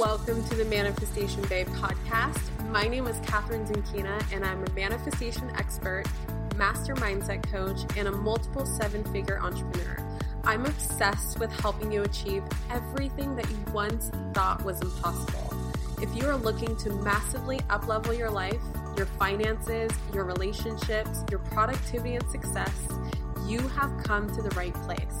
Welcome to the Manifestation Babe podcast. My name is Kathrin Zenkina, and I'm a manifestation expert, master mindset coach, and a multiple seven figure entrepreneur. I'm obsessed with helping you achieve everything that you once thought was impossible. If you are looking to massively uplevel your life, your finances, your relationships, your productivity and success, you have come to the right place.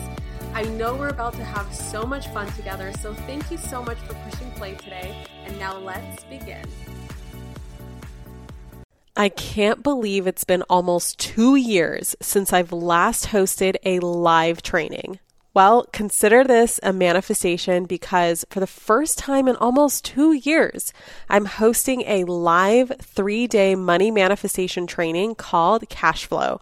I know we're about to have so much fun together, so thank you so much for pushing play today. And now let's begin. I can't believe it's been almost two years since I've last hosted a live training. Well, consider this a manifestation because for the first time in almost two years, I'm hosting a live three day money manifestation training called Cash Flow.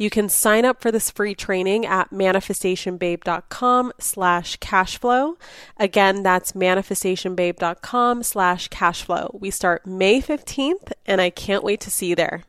You can sign up for this free training at manifestationbabe.com slash cashflow. Again, that's manifestationbabe.com slash cashflow. We start May 15th, and I can't wait to see you there.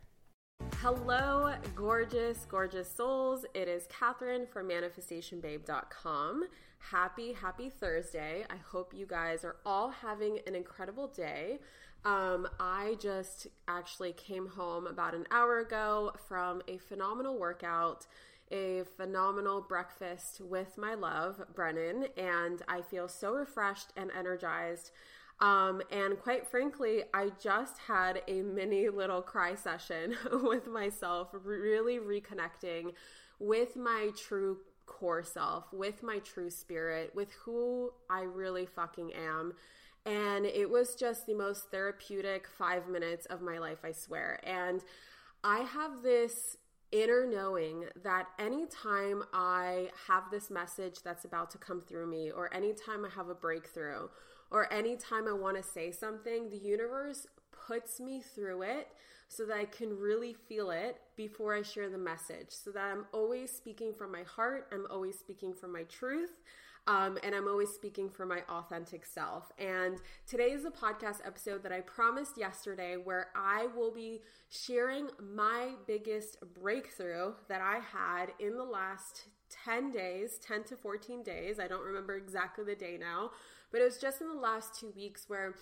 Hello, gorgeous, gorgeous souls. It is Kathrin from manifestationbabe.com. Happy, happy Thursday. I hope you guys are all having an incredible day. Um, I just actually came home about an hour ago from a phenomenal workout, a phenomenal breakfast with my love, Brennan, and I feel so refreshed and energized. Um, and quite frankly, I just had a mini little cry session with myself, really reconnecting with my true core self, with my true spirit, with who I really fucking am. And it was just the most therapeutic five minutes of my life, I swear. And I have this inner knowing that anytime I have this message that's about to come through me, or anytime I have a breakthrough, or anytime I want to say something, the universe puts me through it so that I can really feel it before I share the message. So that I'm always speaking from my heart, I'm always speaking from my truth. Um, and I'm always speaking for my authentic self. And today is a podcast episode that I promised yesterday where I will be sharing my biggest breakthrough that I had in the last 10 days, 10 to 14 days. I don't remember exactly the day now, but it was just in the last two weeks where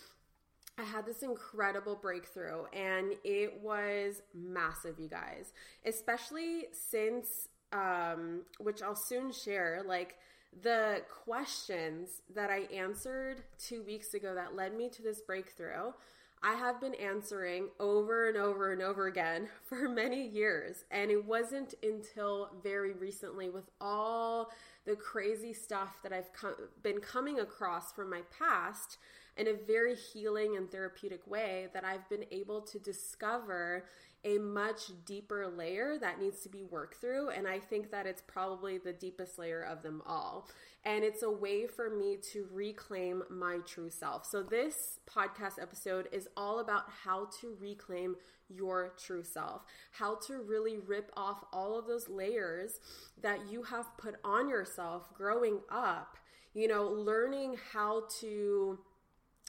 I had this incredible breakthrough and it was massive, you guys, especially since, um, which I'll soon share, like, the questions that I answered two weeks ago that led me to this breakthrough, I have been answering over and over and over again for many years. And it wasn't until very recently, with all the crazy stuff that I've com- been coming across from my past in a very healing and therapeutic way, that I've been able to discover a much deeper layer that needs to be worked through. And I think that it's probably the deepest layer of them all. And it's a way for me to reclaim my true self. So, this podcast episode is all about how to reclaim your true self, how to really rip off all of those layers that you have put on yourself growing up, you know, learning how to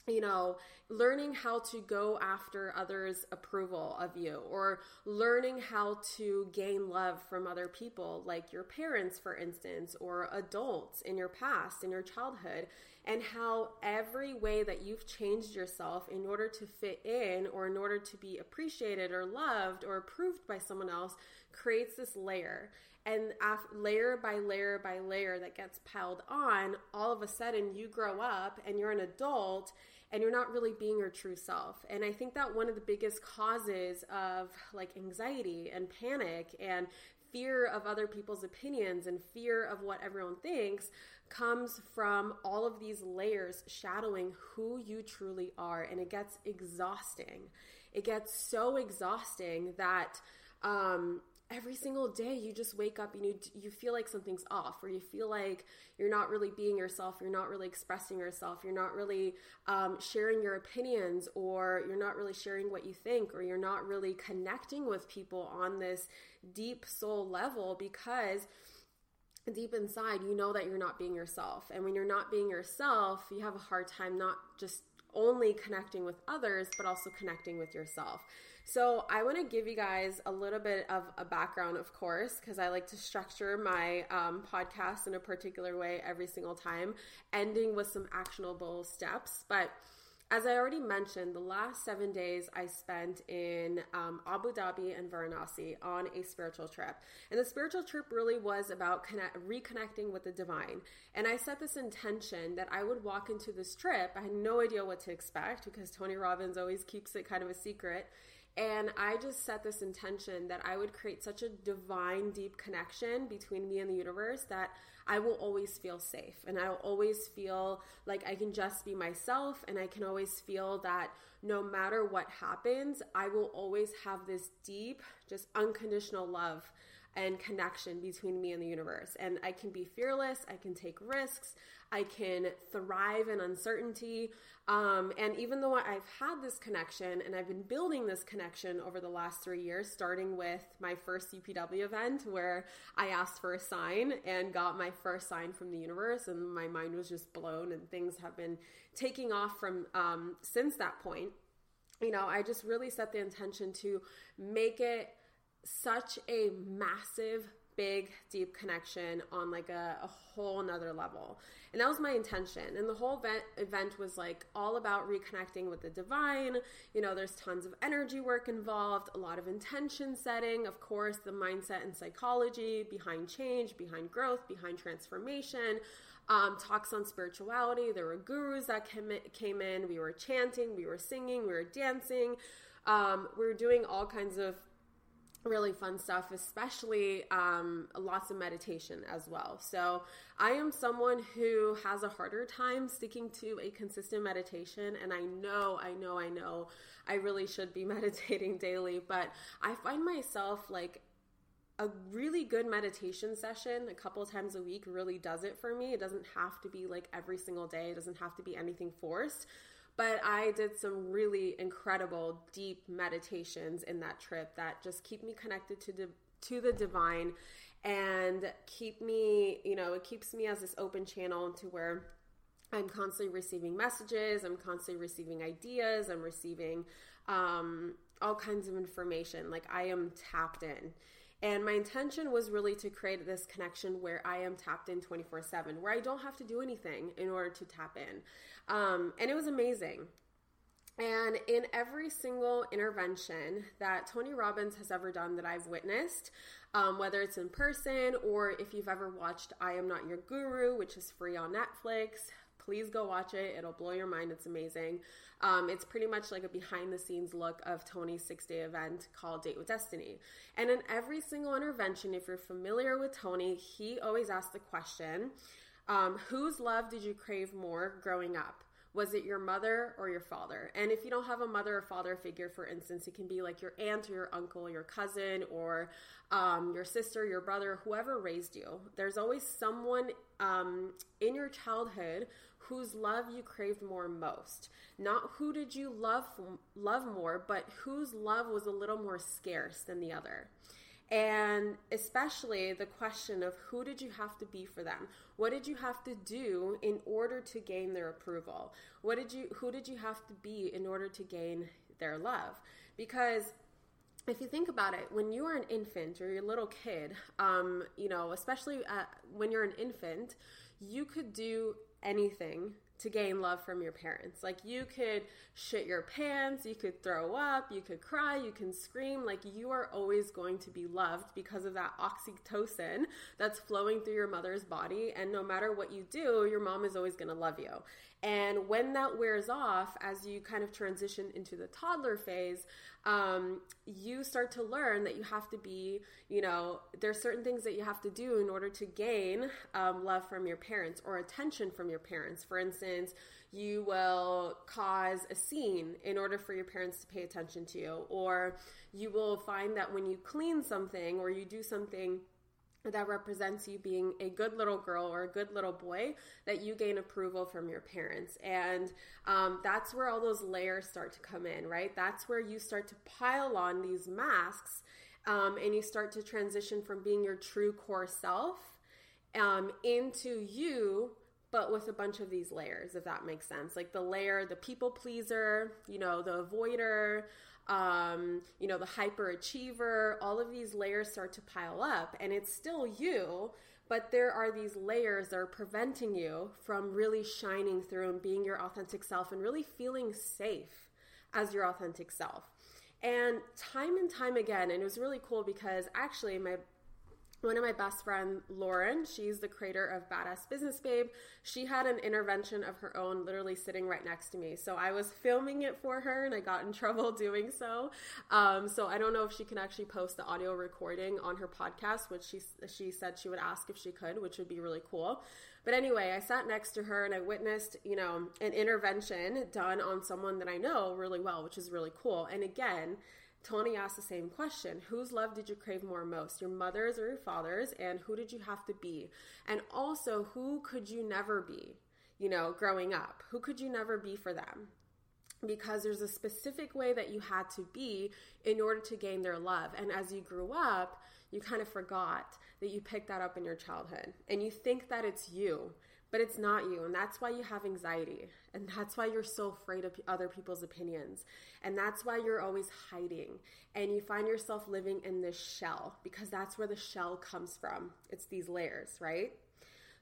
you know, learning how to go after others' approval of you, or learning how to gain love from other people, like your parents, for instance, or adults in your past, in your childhood, and how every way that you've changed yourself in order to fit in, or in order to be appreciated, or loved, or approved by someone else creates this layer and layer by layer by layer that gets piled on all of a sudden you grow up and you're an adult and you're not really being your true self. And I think that one of the biggest causes of like anxiety and panic and fear of other people's opinions and fear of what everyone thinks comes from all of these layers shadowing who you truly are. And it gets exhausting. It gets so exhausting that, um, every single day you just wake up and you you feel like something's off or you feel like you're not really being yourself you're not really expressing yourself you're not really um, sharing your opinions or you're not really sharing what you think or you're not really connecting with people on this deep soul level because deep inside you know that you're not being yourself and when you're not being yourself you have a hard time not just only connecting with others, but also connecting with yourself. So, I want to give you guys a little bit of a background, of course, because I like to structure my um, podcast in a particular way every single time, ending with some actionable steps. But as I already mentioned, the last seven days I spent in um, Abu Dhabi and Varanasi on a spiritual trip. And the spiritual trip really was about connect, reconnecting with the divine. And I set this intention that I would walk into this trip. I had no idea what to expect because Tony Robbins always keeps it kind of a secret. And I just set this intention that I would create such a divine, deep connection between me and the universe that I will always feel safe. And I'll always feel like I can just be myself. And I can always feel that no matter what happens, I will always have this deep, just unconditional love and connection between me and the universe. And I can be fearless, I can take risks, I can thrive in uncertainty. Um, and even though I've had this connection and I've been building this connection over the last three years, starting with my first UPW event where I asked for a sign and got my first sign from the universe, and my mind was just blown, and things have been taking off from um, since that point. You know, I just really set the intention to make it such a massive big deep connection on like a, a whole nother level. And that was my intention. And the whole event, event was like all about reconnecting with the divine. You know there's tons of energy work involved a lot of intention setting of course the mindset and psychology behind change behind growth behind transformation. Um, talks on spirituality. There were gurus that came, came in. We were chanting we were singing we were dancing. Um, we were doing all kinds of really fun stuff, especially um, lots of meditation as well. So, I am someone who has a harder time sticking to a consistent meditation, and I know, I know, I know I really should be meditating daily, but I find myself like a really good meditation session a couple times a week really does it for me. It doesn't have to be like every single day, it doesn't have to be anything forced. But I did some really incredible, deep meditations in that trip that just keep me connected to the to the divine and keep me, you know, it keeps me as this open channel to where I'm constantly receiving messages, I'm constantly receiving ideas, I'm receiving um, all kinds of information. Like I am tapped in. And my intention was really to create this connection where I am tapped in 24 7, where I don't have to do anything in order to tap in. Um, and it was amazing. And in every single intervention that Tony Robbins has ever done that I've witnessed, um, whether it's in person or if you've ever watched I Am Not Your Guru, which is free on Netflix, please go watch it. It'll blow your mind. It's amazing. Um, it's pretty much like a behind the scenes look of Tony's six day event called Date with Destiny. And in every single intervention, if you're familiar with Tony, he always asks the question um, Whose love did you crave more growing up? Was it your mother or your father? And if you don't have a mother or father figure, for instance, it can be like your aunt or your uncle, your cousin, or um, your sister, your brother, whoever raised you. There's always someone um, in your childhood whose love you craved more most. Not who did you love love more, but whose love was a little more scarce than the other and especially the question of who did you have to be for them? What did you have to do in order to gain their approval? What did you who did you have to be in order to gain their love? Because if you think about it, when you are an infant or you're a little kid, um, you know, especially uh, when you're an infant, you could do anything to gain love from your parents. Like you could shit your pants, you could throw up, you could cry, you can scream. Like you are always going to be loved because of that oxytocin that's flowing through your mother's body. And no matter what you do, your mom is always going to love you. And when that wears off, as you kind of transition into the toddler phase, um, you start to learn that you have to be, you know, there's certain things that you have to do in order to gain um, love from your parents or attention from your parents. For instance, you will cause a scene in order for your parents to pay attention to you, or you will find that when you clean something or you do something that represents you being a good little girl or a good little boy that you gain approval from your parents and um, that's where all those layers start to come in right that's where you start to pile on these masks um, and you start to transition from being your true core self um, into you but with a bunch of these layers, if that makes sense. Like the layer, the people pleaser, you know, the avoider, um, you know, the hyperachiever, all of these layers start to pile up. And it's still you, but there are these layers that are preventing you from really shining through and being your authentic self and really feeling safe as your authentic self. And time and time again, and it was really cool because actually my one of my best friend lauren she's the creator of badass business babe. She had an intervention of her own literally sitting right next to me. So i was filming it for her and i got in trouble doing so. Um, so i don't know if she can actually post the audio recording on her podcast which she she said she would ask if she could which would be really cool. But anyway i sat next to her and i witnessed you know an intervention done on someone that i know really well which is really cool. And again Tony asked the same question Whose love did you crave more most, your mother's or your father's? And who did you have to be? And also, who could you never be, you know, growing up? Who could you never be for them? Because there's a specific way that you had to be in order to gain their love. And as you grew up, you kind of forgot that you picked that up in your childhood. And you think that it's you but it's not you. And that's why you have anxiety. And that's why you're so afraid of other people's opinions. And that's why you're always hiding. And you find yourself living in this shell because that's where the shell comes from. It's these layers, right?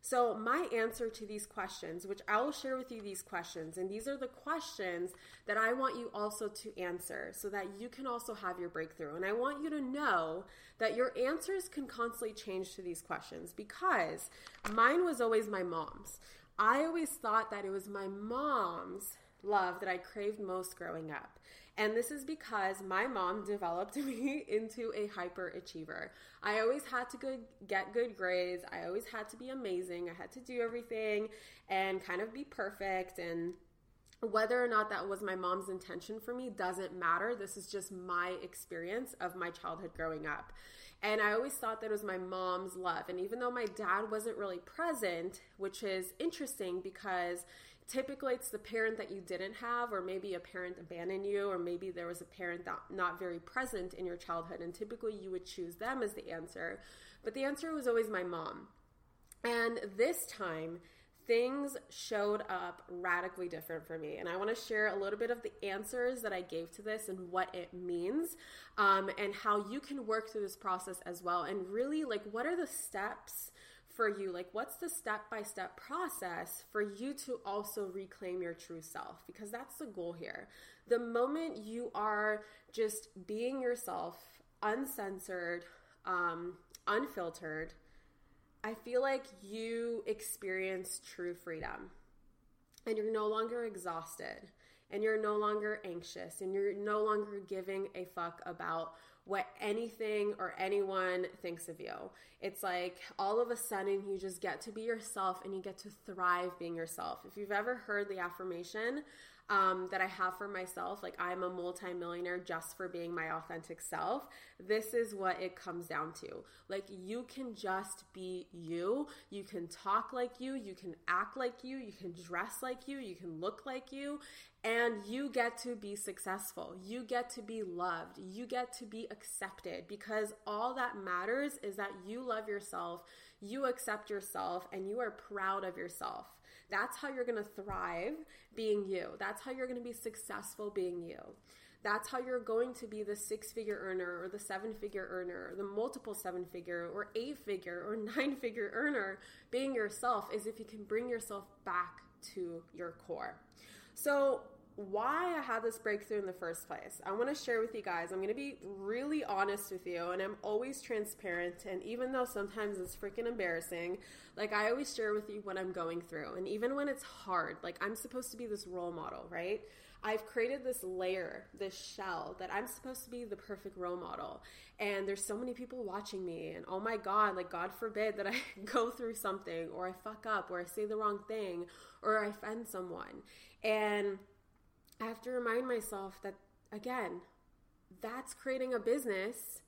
So, my answer to these questions, which I will share with you these questions, and these are the questions that I want you also to answer so that you can also have your breakthrough. And I want you to know that your answers can constantly change to these questions because mine was always my mom's. I always thought that it was my mom's love that I craved most growing up. And this is because my mom developed me into a hyperachiever. I always had to get good grades. I always had to be amazing. I had to do everything and kind of be perfect and whether or not that was my mom's intention for me doesn't matter. This is just my experience of my childhood growing up. And I always thought that it was my mom's love. And even though my dad wasn't really present, which is interesting because typically it's the parent that you didn't have, or maybe a parent abandoned you, or maybe there was a parent that not very present in your childhood. And typically you would choose them as the answer. But the answer was always my mom. And this time, things showed up radically different for me. And I want to share a little bit of the answers that I gave to this and what it means, um, and how you can work through this process as well. And really, like, what are the steps for you? Like, what's the step by step process for you to also reclaim your true self? Because that's the goal here. The moment you are just being yourself, uncensored, um, unfiltered, I feel like you experience true freedom and you're no longer exhausted and you're no longer anxious and you're no longer giving a fuck about what anything or anyone thinks of you. It's like all of a sudden you just get to be yourself and you get to thrive being yourself. If you've ever heard the affirmation um, that I have for myself, like I'm a multimillionaire just for being my authentic self, this is what it comes down to. Like you can just be you. You can talk like you. You can act like you. You can dress like you. You can look like you. And you get to be successful. You get to be loved. You get to be accepted because all that matters is that you love yourself, you accept yourself, and you are proud of yourself. That's how you're going to thrive being you. That's how you're going to be successful being you. That's how you're going to be the six figure earner or the seven figure earner, or the multiple seven figure or eight figure or nine figure earner. Being yourself is if you can bring yourself back to your core. So, why I had this breakthrough in the first place. I want to share with you guys. I'm going to be really honest with you, and I'm always transparent. And even though sometimes it's freaking embarrassing, like I always share with you what I'm going through. And even when it's hard, like I'm supposed to be this role model, right? I've created this layer, this shell that I'm supposed to be the perfect role model. And there's so many people watching me, and oh my God, like God forbid that I go through something, or I fuck up, or I say the wrong thing, or I offend someone. And I have to remind myself that, again, that's creating a business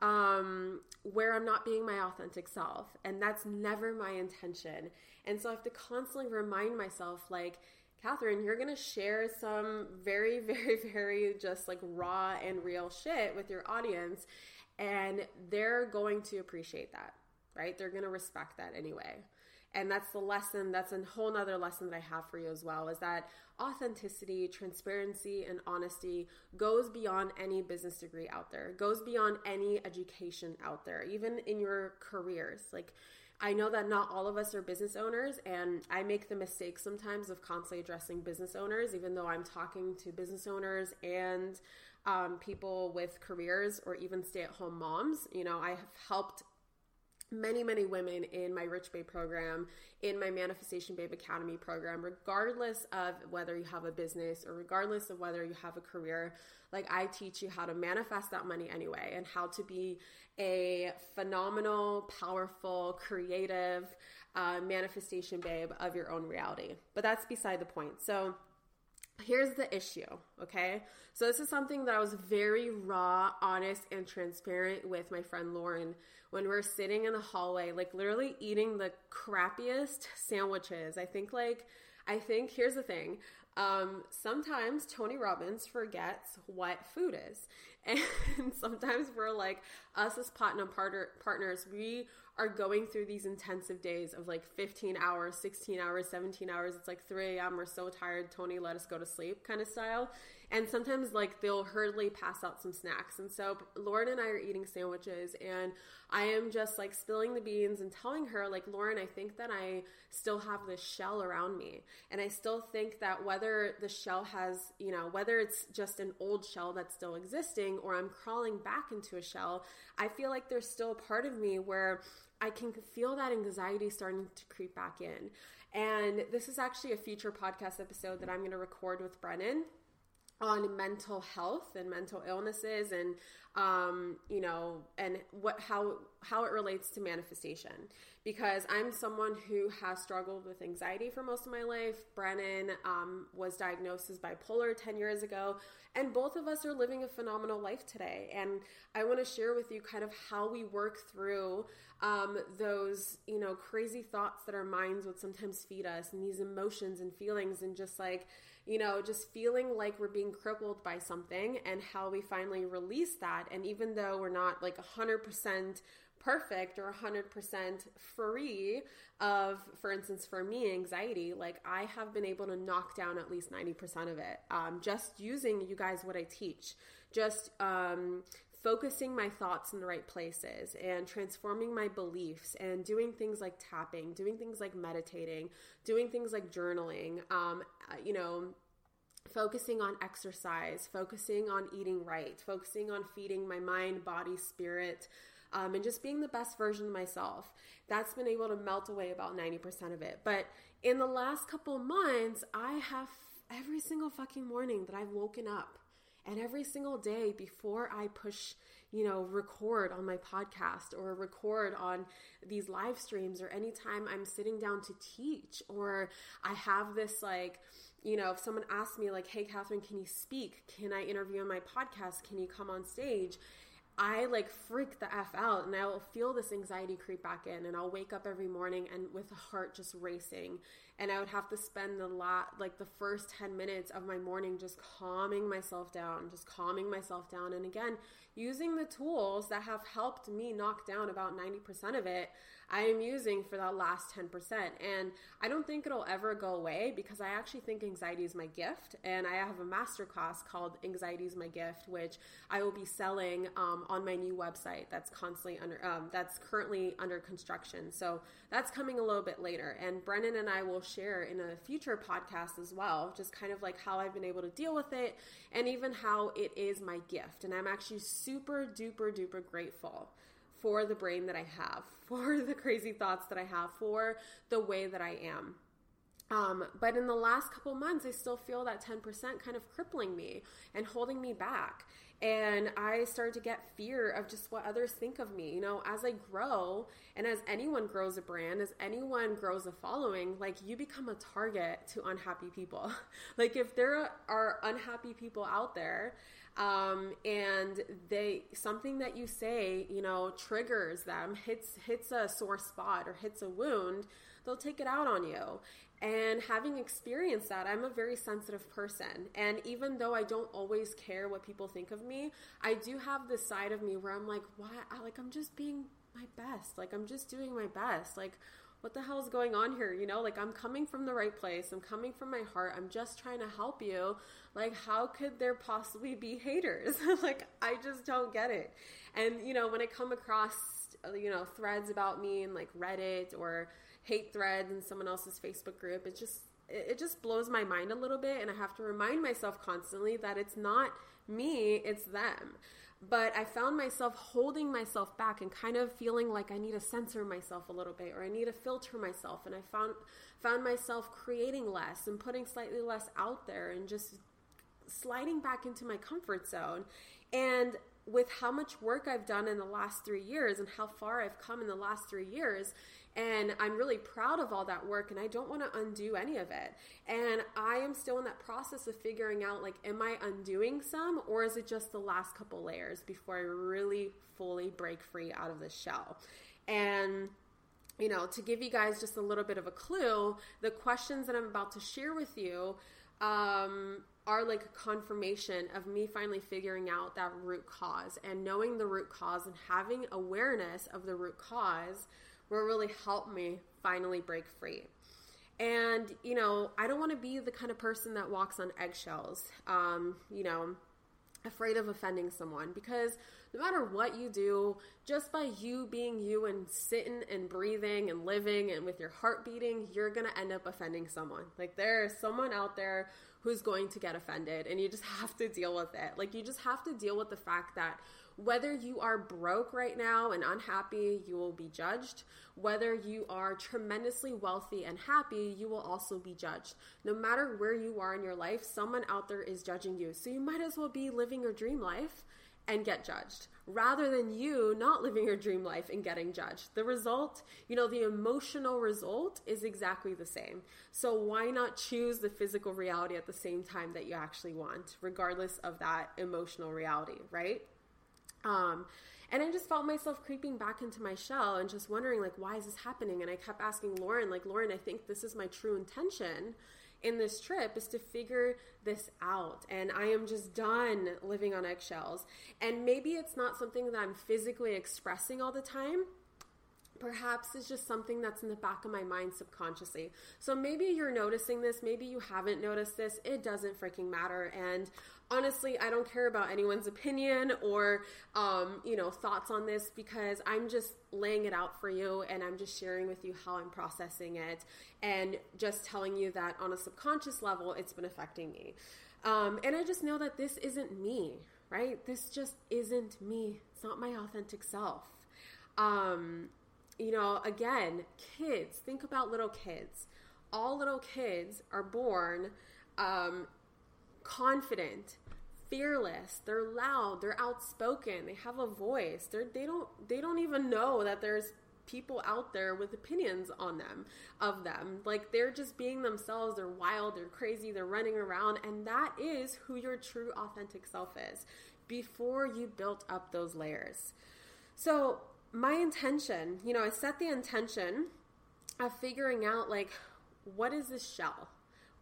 um, where I'm not being my authentic self. And that's never my intention. And so I have to constantly remind myself, like, Kathrin, you're going to share some very, very, very just like raw and real shit with your audience. And they're going to appreciate that, right? They're going to respect that anyway. And that's the lesson, that's a whole nother lesson that I have for you as well is that authenticity, transparency, and honesty goes beyond any business degree out there, goes beyond any education out there, even in your careers. Like, I know that not all of us are business owners, and I make the mistake sometimes of constantly addressing business owners, even though I'm talking to business owners and um, people with careers or even stay at home moms. You know, I have helped many, many women in my Rich Babe program, in my Manifestation Babe Academy program, regardless of whether you have a business or regardless of whether you have a career. Like, I teach you how to manifest that money anyway and how to be a phenomenal, powerful, creative uh, manifestation babe of your own reality. But that's beside the point. So, Here's the issue, okay? So, this is something that I was very raw, honest, and transparent with my friend Lauren when we are sitting in the hallway, like literally eating the crappiest sandwiches. I think, like, I think here's the thing. Um, sometimes Tony Robbins forgets what food is. And sometimes we're like, us as platinum partner, partners, we are going through these intensive days of like 15 hours, 16 hours, 17 hours. It's like 3 a.m. We're so tired. Tony, let us go to sleep kind of style. And sometimes like they'll hurriedly pass out some snacks. And so Lauren and I are eating sandwiches and I am just like spilling the beans and telling her, like, Lauren, I think that I still have this shell around me. And I still think that whether the shell has, you know, whether it's just an old shell that's still existing or I'm crawling back into a shell, I feel like there's still a part of me where I can feel that anxiety starting to creep back in. And this is actually a future podcast episode that I'm going to record with Brennan on mental health and mental illnesses and um, you know and what how how it relates to manifestation because i'm someone who has struggled with anxiety for most of my life brennan um, was diagnosed as bipolar 10 years ago and both of us are living a phenomenal life today and i want to share with you kind of how we work through um, those you know crazy thoughts that our minds would sometimes feed us and these emotions and feelings and just like you know just feeling like we're being crippled by something and how we finally release that. And even though we're not like 100% perfect or 100% free of, for instance, for me, anxiety, like I have been able to knock down at least 90% of it um, just using you guys what I teach. Just, um, focusing my thoughts in the right places and transforming my beliefs and doing things like tapping, doing things like meditating, doing things like journaling, um, uh, you know, focusing on exercise, focusing on eating right, focusing on feeding my mind, body, spirit, um, and just being the best version of myself. That's been able to melt away about 90% of it. But in the last couple months, I have every single fucking morning that I've woken up and every single day before I push, you know, record on my podcast or record on these live streams or anytime I'm sitting down to teach or I have this like, you know, if someone asks me like, "Hey Kathrin, can you speak? Can I interview on my podcast? Can you come on stage?" I like freak the F out and I'll feel this anxiety creep back in and I'll wake up every morning and with the heart just racing and I would have to spend the lot like the first 10 minutes of my morning just calming myself down, just calming myself down and again, using the tools that have helped me knock down about 90% of it, I am using for that last 10%. And I don't think it'll ever go away because I actually think anxiety is my gift and I have a masterclass called Anxiety is My Gift which I will be selling um, on my new website that's constantly under um, that's currently under construction. So that's coming a little bit later. And Brennan and I will share in a future podcast as well, just kind of like how I've been able to deal with it and even how it is my gift. And I'm actually super duper duper grateful for the brain that I have, for the crazy thoughts that I have, for the way that I am. Um, but in the last couple months, I still feel that 10% kind of crippling me and holding me back. And I started to get fear of just what others think of me. You know, as I grow and as anyone grows a brand, as anyone grows a following, like you become a target to unhappy people. like if there are unhappy people out there um, and they something that you say, you know, triggers them, hits hits a sore spot or hits a wound, they'll take it out on you. And having experienced that, I'm a very sensitive person. And even though I don't always care what people think of me, I do have this side of me where I'm like, why? Like, I'm just being my best. Like, I'm just doing my best. Like, what the hell is going on here? You know, like I'm coming from the right place. I'm coming from my heart. I'm just trying to help you. Like, how could there possibly be haters? like, I just don't get it. And, you know, when I come across, you know, threads about me and like Reddit or hate threads in someone else's Facebook group, it just, it just blows my mind a little bit and i have to remind myself constantly that it's not me it's them but i found myself holding myself back and kind of feeling like i need to censor myself a little bit or i need to filter myself. And i found found myself creating less and putting slightly less out there and just sliding back into my comfort zone. And with how much work I've done in the last three years and how far I've come in the last three years. And I'm really proud of all that work and I don't want to undo any of it. And I am still in that process of figuring out like, am I undoing some or is it just the last couple layers before I really fully break free out of the shell? And you know, to give you guys just a little bit of a clue, the questions that I'm about to share with you um, are like a confirmation of me finally figuring out that root cause and knowing the root cause and having awareness of the root cause will really help me finally break free. And, you know, I don't want to be the kind of person that walks on eggshells. Um, you know, afraid of offending someone because no matter what you do, just by you being you and sitting and breathing and living and with your heart beating, you're going to end up offending someone. Like there's someone out there who's going to get offended and you just have to deal with it. Like you just have to deal with the fact that whether you are broke right now and unhappy, you will be judged. Whether you are tremendously wealthy and happy, you will also be judged. No matter where you are in your life, someone out there is judging you. So you might as well be living your dream life and get judged rather than you not living your dream life and getting judged. The result, you know, the emotional result is exactly the same. So why not choose the physical reality at the same time that you actually want, regardless of that emotional reality, right? Um, and I just felt myself creeping back into my shell and just wondering, like, why is this happening? And I kept asking Lauren, like, Lauren, I think this is my true intention in this trip is to figure this out. And I am just done living on eggshells. And maybe it's not something that I'm physically expressing all the time perhaps it's just something that's in the back of my mind subconsciously. So maybe you're noticing this, maybe you haven't noticed this. It doesn't freaking matter. And honestly, I don't care about anyone's opinion or, um, you know, thoughts on this because I'm just laying it out for you and I'm just sharing with you how I'm processing it and just telling you that on a subconscious level, it's been affecting me. Um, and I just know that this isn't me, right? This just isn't me. It's not my authentic self. Um, you know, again, kids, think about little kids. All little kids are born um, confident, fearless. They're loud. They're outspoken. They have a voice. They're, they don't. They don't even know that there's people out there with opinions on them of them like they're just being themselves they're wild they're crazy they're running around and that is who your true authentic self is before you built up those layers so my intention, you know, I set the intention of figuring out like what is this shell?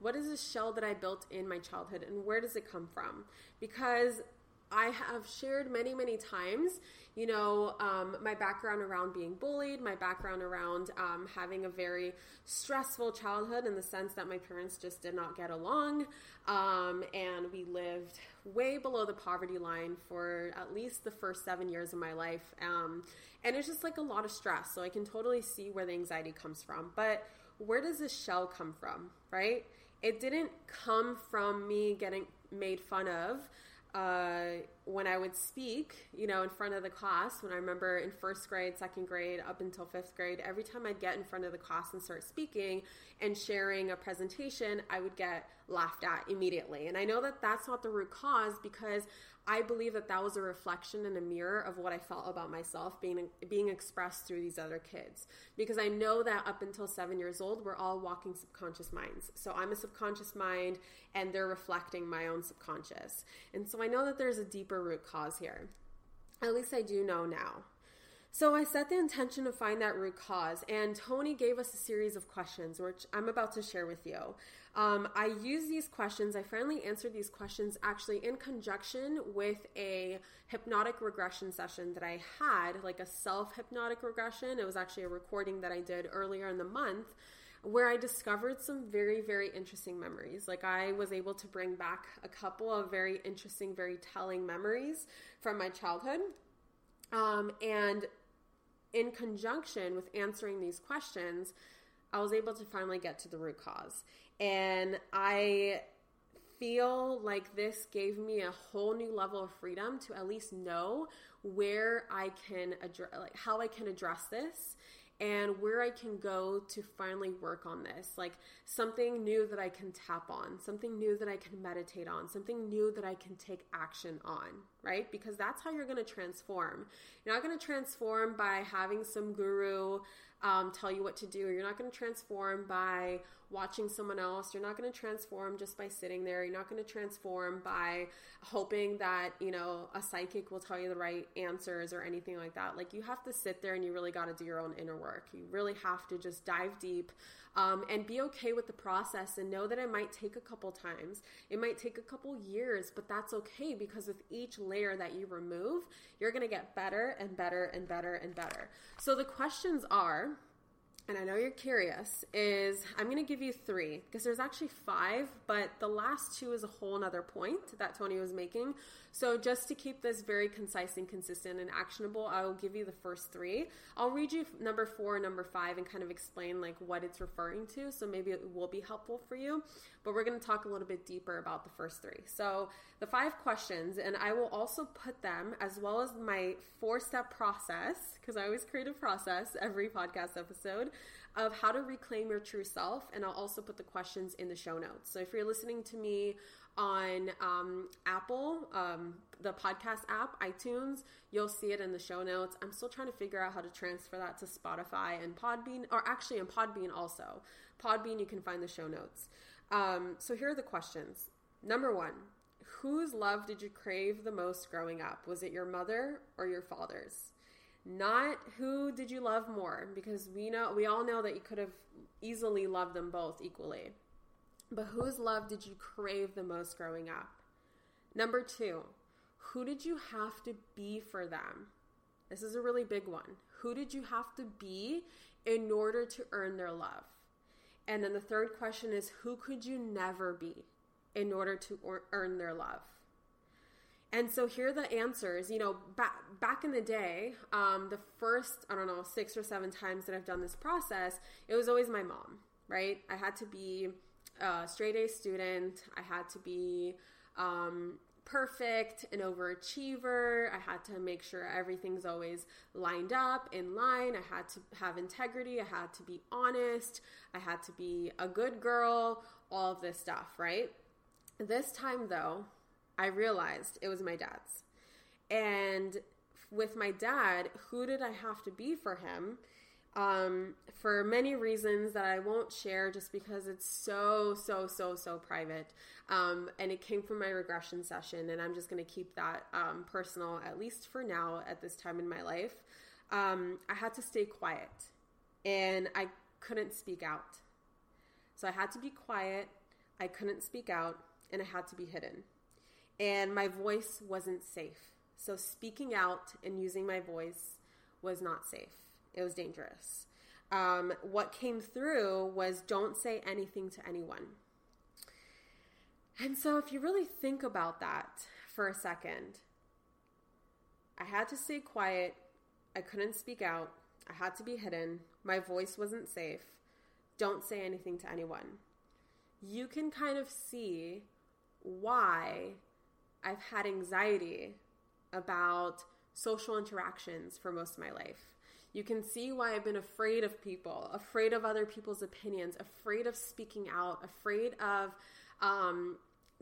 What is this shell that I built in my childhood and where does it come from? Because I have shared many, many times, you know, um, my background around being bullied, my background around um, having a very stressful childhood in the sense that my parents just did not get along. Um, and we lived way below the poverty line for at least the first seven years of my life. Um, and it's just like a lot of stress. So I can totally see where the anxiety comes from. But where does this shell come from, right? It didn't come from me getting made fun of uh, when I would speak, you know, in front of the class, when I remember in first grade, second grade, up until fifth grade, every time I'd get in front of the class and start speaking and sharing a presentation, I would get laughed at immediately. And I know that that's not the root cause because I believe that that was a reflection and a mirror of what I felt about myself being being expressed through these other kids. Because I know that up until seven years old, we're all walking subconscious minds. So I'm a subconscious mind, and they're reflecting my own subconscious. And so I know that there's a deeper root cause here. At least I do know now. So I set the intention to find that root cause, and Tony gave us a series of questions, which I'm about to share with you. Um, I use these questions, I finally answered these questions actually in conjunction with a hypnotic regression session that I had, like a self hypnotic regression. It was actually a recording that I did earlier in the month where I discovered some very, very interesting memories. Like I was able to bring back a couple of very interesting, very telling memories from my childhood. Um, and in conjunction with answering these questions, I was able to finally get to the root cause. And I feel like this gave me a whole new level of freedom to at least know where I can address, like how I can address this and where I can go to finally work on this. Like something new that I can tap on, something new that I can meditate on, something new that I can take action on, right? Because that's how you're going to transform. You're not going to transform by having some guru um, tell you what to do. You're not going to transform by watching someone else. You're not going to transform just by sitting there. You're not going to transform by hoping that, you know, a psychic will tell you the right answers or anything like that. Like you have to sit there and you really got to do your own inner work. You really have to just dive deep um, and be okay with the process and know that it might take a couple times. It might take a couple years, but that's okay because with each layer that you remove, you're going to get better and better and better and better. So the questions are and I know you're curious, is I'm going to give you three because there's actually five, but the last two is a whole nother point that Tony was making. So just to keep this very concise and consistent and actionable, I will give you the first three. I'll read you number four and number five and kind of explain like what it's referring to. So maybe it will be helpful for you, but we're going to talk a little bit deeper about the first three. So the five questions, and I will also put them as well as my four step process because I always create a process every podcast episode of how to reclaim your true self. And I'll also put the questions in the show notes. So if you're listening to me on um, Apple, um, the podcast app, iTunes, you'll see it in the show notes. I'm still trying to figure out how to transfer that to Spotify and Podbean, or actually in Podbean also. Podbean, you can find the show notes. Um, so here are the questions. Number one, whose love did you crave the most growing up? Was it your mother or your father's? not who did you love more because we know we all know that you could have easily loved them both equally but whose love did you crave the most growing up number 2 who did you have to be for them this is a really big one who did you have to be in order to earn their love and then the third question is who could you never be in order to earn their love and so here are the answers. You know, back back in the day, um, the first I don't know six or seven times that I've done this process, it was always my mom. Right? I had to be a straight A student. I had to be um, perfect, an overachiever. I had to make sure everything's always lined up, in line. I had to have integrity. I had to be honest. I had to be a good girl, all of this stuff, right? This time, though, I realized it was my dad's. And with my dad, who did I have to be for him? Um, for many reasons that I won't share just because it's so, so, so, so private. Um, and it came from my regression session, and I'm just going to keep that um, personal, at least for now, at this time in my life. Um, I had to stay quiet and I couldn't speak out. So I had to be quiet, I couldn't speak out, and I had to be hidden and my voice wasn't safe. So speaking out and using my voice was not safe. It was dangerous. Um, what came through was don't say anything to anyone. And so, if you really think about that for a second, I had to stay quiet. I couldn't speak out. I had to be hidden. My voice wasn't safe. don't say anything to anyone. You can kind of see why I've had anxiety about social interactions for most of my life. You can see why I've been afraid of people, afraid of other people's opinions, afraid of speaking out, afraid of um,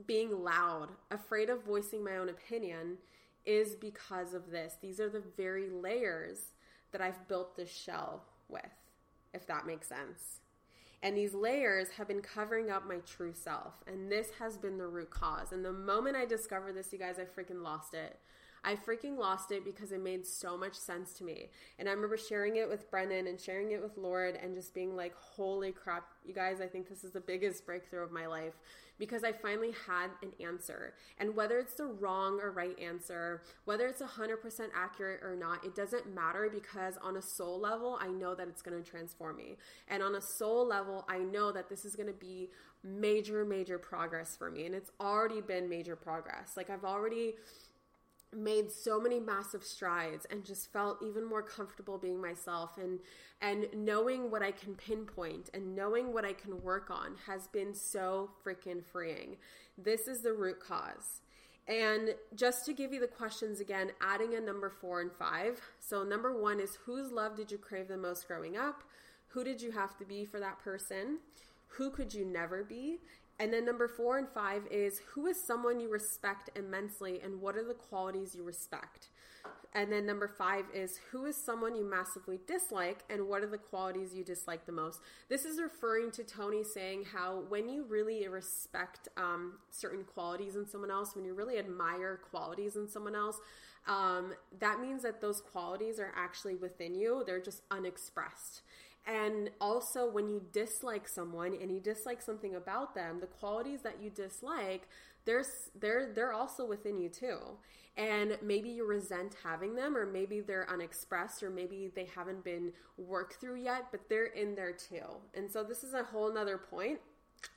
being loud, afraid of voicing my own opinion, is because of this. These are the very layers that I've built this shell with, if that makes sense. And these layers have been covering up my true self. And this has been the root cause. And the moment I discovered this, you guys, I freaking lost it. I freaking lost it because it made so much sense to me. And I remember sharing it with Brennan and sharing it with Lord and just being like, holy crap, you guys, I think this is the biggest breakthrough of my life because I finally had an answer. And whether it's the wrong or right answer, whether it's 100% accurate or not, it doesn't matter because on a soul level, I know that it's going to transform me. And on a soul level, I know that this is going to be major, major progress for me. And it's already been major progress. Like I've already made so many massive strides and just felt even more comfortable being myself and and knowing what I can pinpoint and knowing what I can work on has been so freaking freeing. This is the root cause. And just to give you the questions again, adding a number 4 and 5. So number 1 is whose love did you crave the most growing up? Who did you have to be for that person? Who could you never be? And then number four and five is who is someone you respect immensely and what are the qualities you respect? And then number five is who is someone you massively dislike and what are the qualities you dislike the most? This is referring to Tony saying how when you really respect um, certain qualities in someone else, when you really admire qualities in someone else, um, that means that those qualities are actually within you, they're just unexpressed. And also, when you dislike someone and you dislike something about them, the qualities that you dislike, there's they're they're also within you too. And maybe you resent having them, or maybe they're unexpressed, or maybe they haven't been worked through yet, but they're in there too. And so this is a whole nother point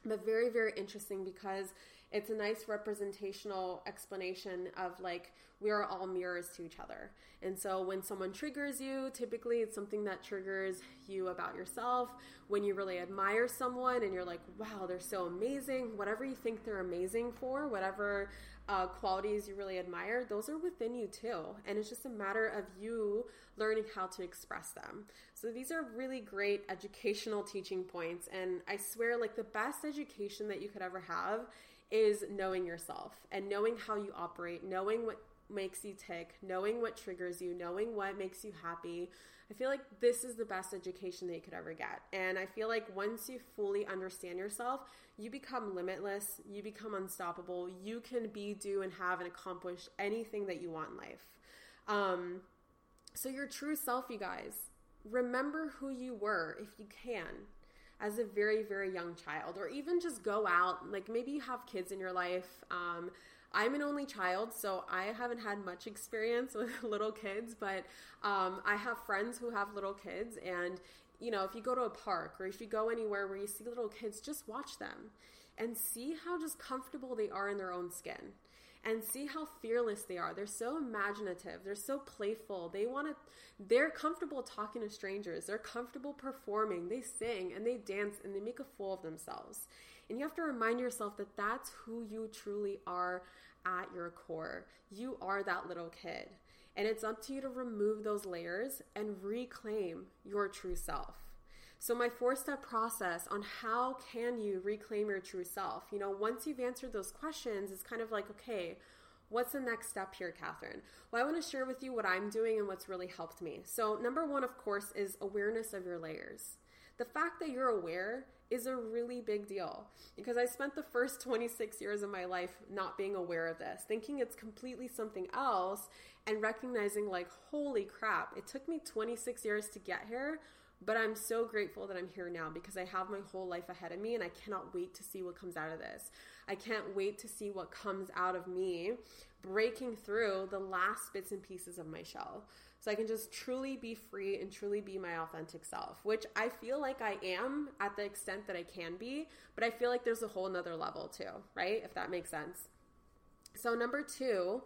but very very interesting because it's a nice representational explanation of like we are all mirrors to each other. And so when someone triggers you typically it's something that triggers you about yourself. When you really admire someone and you're like wow they're so amazing whatever you think they're amazing for whatever uh, qualities you really admire those are within you too. And it's just a matter of you learning how to express them. So these are really great educational teaching points. And i swear like the best education that you could ever have is knowing yourself and knowing how you operate, knowing what makes you tick, knowing what triggers you, knowing what makes you happy. I feel like this is the best education that you could ever get. And I feel like once you fully understand yourself, you become limitless, you become unstoppable. You can be, do, and have and accomplish anything that you want in life. Um, so, your true self, you guys, remember who you were if you can as a very, very young child, or even just go out. Like maybe you have kids in your life. Um, I'm an only child, so I haven't had much experience with little kids, but um, I have friends who have little kids, and you know, if you go to a park or if you go anywhere where you see little kids, just watch them and see how just comfortable they are in their own skin and see how fearless they are. They're so imaginative, they're so playful. They want to they're comfortable talking to strangers. They're comfortable performing. They sing and they dance and they make a fool of themselves. And you have to remind yourself that that's who you truly are at your core. You are that little kid. And it's up to you to remove those layers and reclaim your true self. So my four step process on how can you reclaim your true self? You know, once you've answered those questions, it's kind of like, okay, What's the next step here, Kathrin? Well, I want to share with you what I'm doing and what's really helped me. So, number one, of course, is awareness of your layers. The fact that you're aware is a really big deal because I spent the first 26 years of my life not being aware of this, thinking it's completely something else, and recognizing, like, holy crap, it took me 26 years to get here but I'm so grateful that I'm here now because I have my whole life ahead of me and I cannot wait to see what comes out of this. I can't wait to see what comes out of me breaking through the last bits and pieces of my shell. So I can just truly be free and truly be my authentic self, which I feel like I am at the extent that I can be, but I feel like there's a whole nother level too, right? If that makes sense. So, number two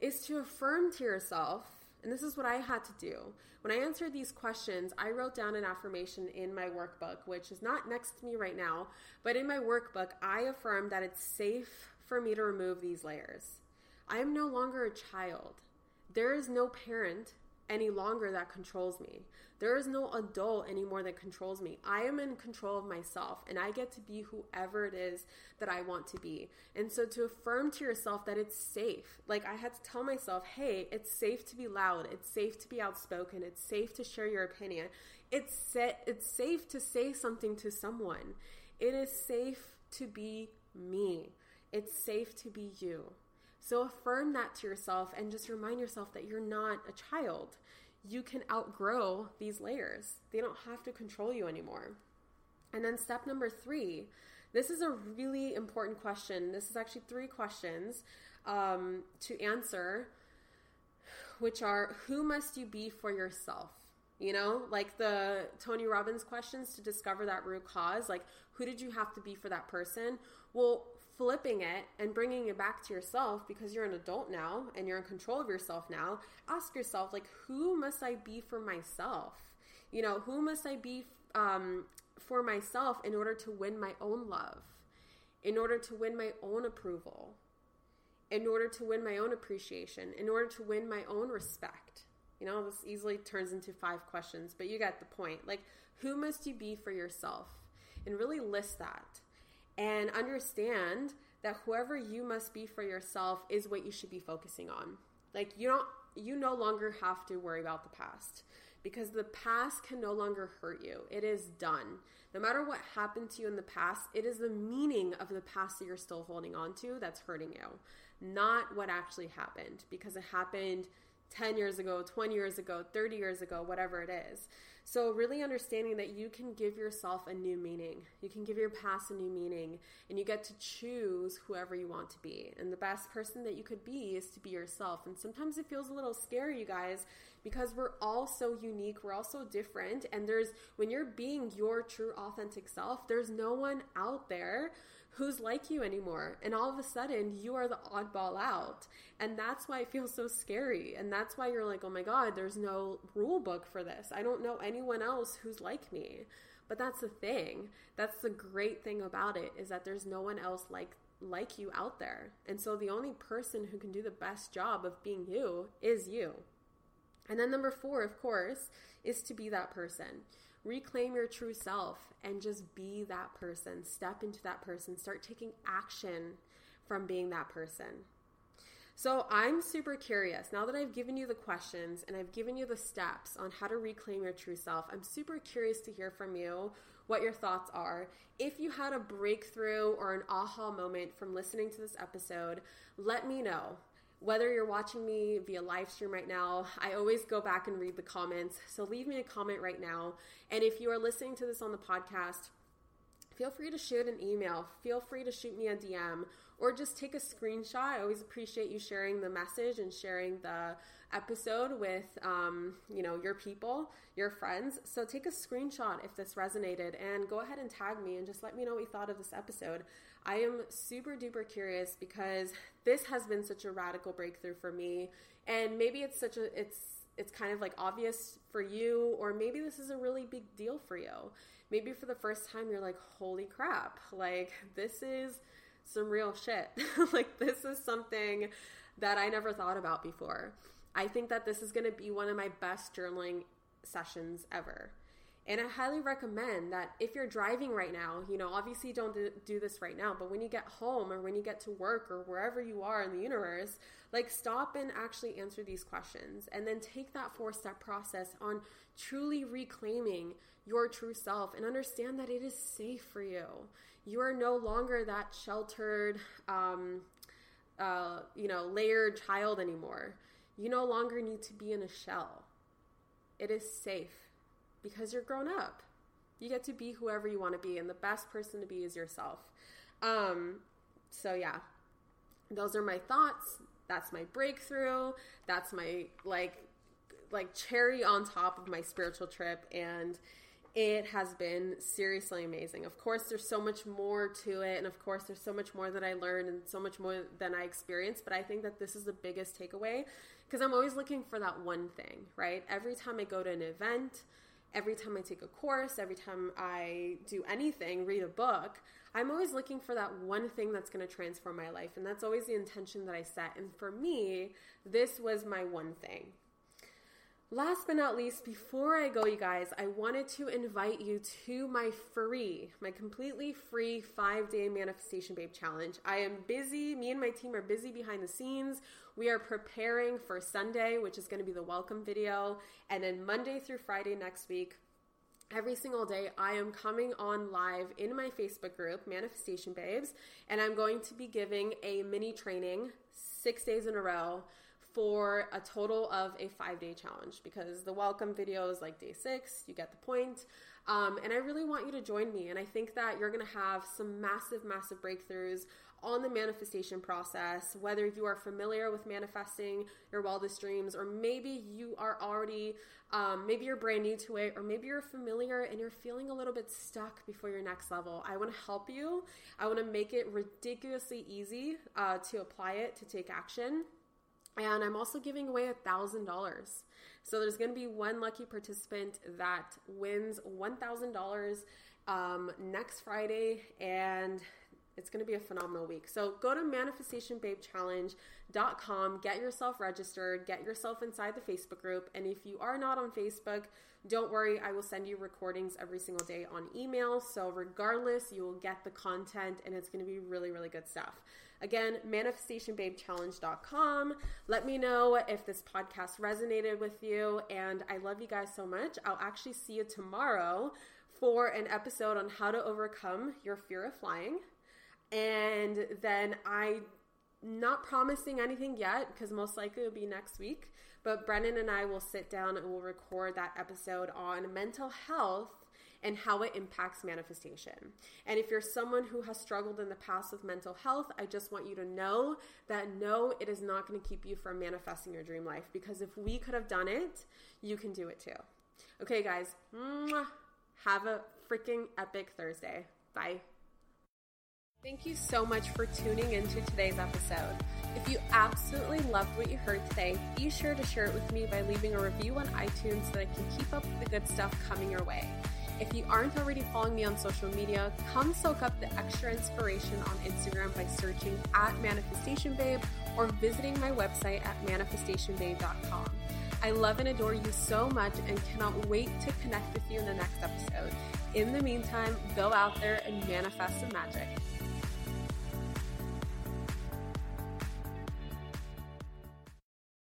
is to affirm to yourself And this is what I had to do. When I answered these questions, I wrote down an affirmation in my workbook, which is not next to me right now, but in my workbook, I affirmed that it's safe for me to remove these layers. I am no longer a child. There is no parent any longer that controls me. There is no adult anymore that controls me. I am in control of myself and I get to be whoever it is that I want to be. And so to affirm to yourself that it's safe, like I had to tell myself, hey, it's safe to be loud, it's safe to be outspoken, it's safe to share your opinion. It's set it's safe to say something to someone. It is safe to be me. It's safe to be you. So affirm that to yourself and just remind yourself that you're not a child. You can outgrow these layers, they don't have to control you anymore. And then step number three, this is a really important question. This is actually three questions um, to answer, which are who must you be for yourself? You know, like the Tony Robbins questions to discover that root cause. Like, who did you have to be for that person? Well, flipping it and bringing it back to yourself because you're an adult now and you're in control of yourself now. Ask yourself, like, who must I be for myself? You know, who must I be um, for myself in order to win my own love, in order to win my own approval, in order to win my own appreciation, in order to win my own respect? You know, this easily turns into five questions, but you get the point. Like, who must you be for yourself? And really list that and understand that whoever you must be for yourself is what you should be focusing on. Like, you don't, you no longer have to worry about the past because the past can no longer hurt you. It is done. No matter what happened to you in the past, it is the meaning of the past that you're still holding on to that's hurting you, not what actually happened because it happened 10 years ago, 20 years ago, 30 years ago, whatever it is. So, really understanding that you can give yourself a new meaning. You can give your past a new meaning, and you get to choose whoever you want to be. And the best person that you could be is to be yourself. And sometimes it feels a little scary, you guys, because we're all so unique, we're all so different. And there's, when you're being your true, authentic self, there's no one out there who's like you anymore. And all of a sudden, you are the oddball out. And that's why it feels so scary. And that's why you're like, oh my God, there's no rule book for this. I don't know anyone else who's like me. But that's the thing. That's the great thing about it is that there's no one else like like you out there. And so the only person who can do the best job of being you is you. And then number 4, of course, is to be that person. Reclaim your true self and just be that person. Step into that person. Start taking action from being that person. So I'm super curious. Now that I've given you the questions and I've given you the steps on how to reclaim your true self, I'm super curious to hear from you what your thoughts are. If you had a breakthrough or an aha moment from listening to this episode, let me know whether you're watching me via live stream right now, I always go back and read the comments. So leave me a comment right now. And if you are listening to this on the podcast, feel free to shoot an email. Feel free to shoot me a DM or just take a screenshot. I always appreciate you sharing the message and sharing the episode with, um, you know, your people, your friends. So take a screenshot if this resonated and go ahead and tag me and just let me know what you thought of this episode. I am super duper curious because this has been such a radical breakthrough for me. And maybe it's such a, it's, it's kind of like obvious for you, or maybe this is a really big deal for you. Maybe for the first time, you're like, holy crap, like this is some real shit. like, this is something that I never thought about before. I think that this is going to be one of my best journaling sessions ever. And I highly recommend that if you're driving right now, you know, obviously don't do this right now, but when you get home or when you get to work or wherever you are in the universe, like stop and actually answer these questions and then take that four step process on truly reclaiming your true self and understand that it is safe for you. You are no longer that sheltered, um, uh, you know, layered child anymore. You no longer need to be in a shell. It is safe because you're grown up. You get to be whoever you want to be, and the best person to be is yourself. Um, so, yeah, those are my thoughts. That's my breakthrough. That's my like like cherry on top of my spiritual trip and it has been seriously amazing. Of course, there's so much more to it, and of course, there's so much more that I learned and so much more than I experienced. But I think that this is the biggest takeaway because I'm always looking for that one thing, right? Every time I go to an event, every time I take a course, every time I do anything, read a book, I'm always looking for that one thing that's going to transform my life. And that's always the intention that I set. And for me, this was my one thing. Last but not least, before I go, you guys, I wanted to invite you to my free, my completely free five day Manifestation Babe challenge. I am busy, me and my team are busy behind the scenes. We are preparing for Sunday, which is going to be the welcome video, and then Monday through Friday next week every single day I am coming on live in my Facebook group, Manifestation Babes, and I'm going to be giving a mini training six days in a row for a total of a five day challenge because the welcome video is like day six, you get the point. Um, and I really want you to join me. And I think that you're going to have some massive, massive breakthroughs on the manifestation process, whether you are familiar with manifesting your wildest dreams, or maybe you are already, um, maybe you're brand new to it, or maybe you're familiar and you're feeling a little bit stuck before your next level. I want to help you. I want to make it ridiculously easy uh, to apply it, to take action. And I'm also giving away a $1,000. So there's going to be one lucky participant that wins $1,000 um, next Friday. And it's going to be a phenomenal week. So go to manifestationbabechallenge.com, get yourself registered, get yourself inside the Facebook group. And if you are not on Facebook, don't worry, I will send you recordings every single day on email. So regardless, you will get the content and it's going to be really, really good stuff. Again, manifestationbabechallenge.com. Let me know if this podcast resonated with you. And I love you guys so much. I'll actually see you tomorrow for an episode on how to overcome your fear of flying. And then I not promising anything yet because most likely it'll be next week. But Brennan and I will sit down and we'll record that episode on mental health and how it impacts manifestation. And if you're someone who has struggled in the past with mental health, I just want you to know that no, it is not going to keep you from manifesting your dream life because if we could have done it, you can do it too. Okay, guys, have a freaking epic Thursday. Bye. Thank you so much for tuning into today's episode. If you absolutely loved what you heard today, be sure to share it with me by leaving a review on iTunes so that I can keep up with the good stuff coming your way. If you aren't already following me on social media, come soak up the extra inspiration on Instagram by searching at Manifestation Babe or visiting my website at manifestationbabe.com. I love and adore you so much and cannot wait to connect with you in the next episode. In the meantime, go out there and manifest some magic.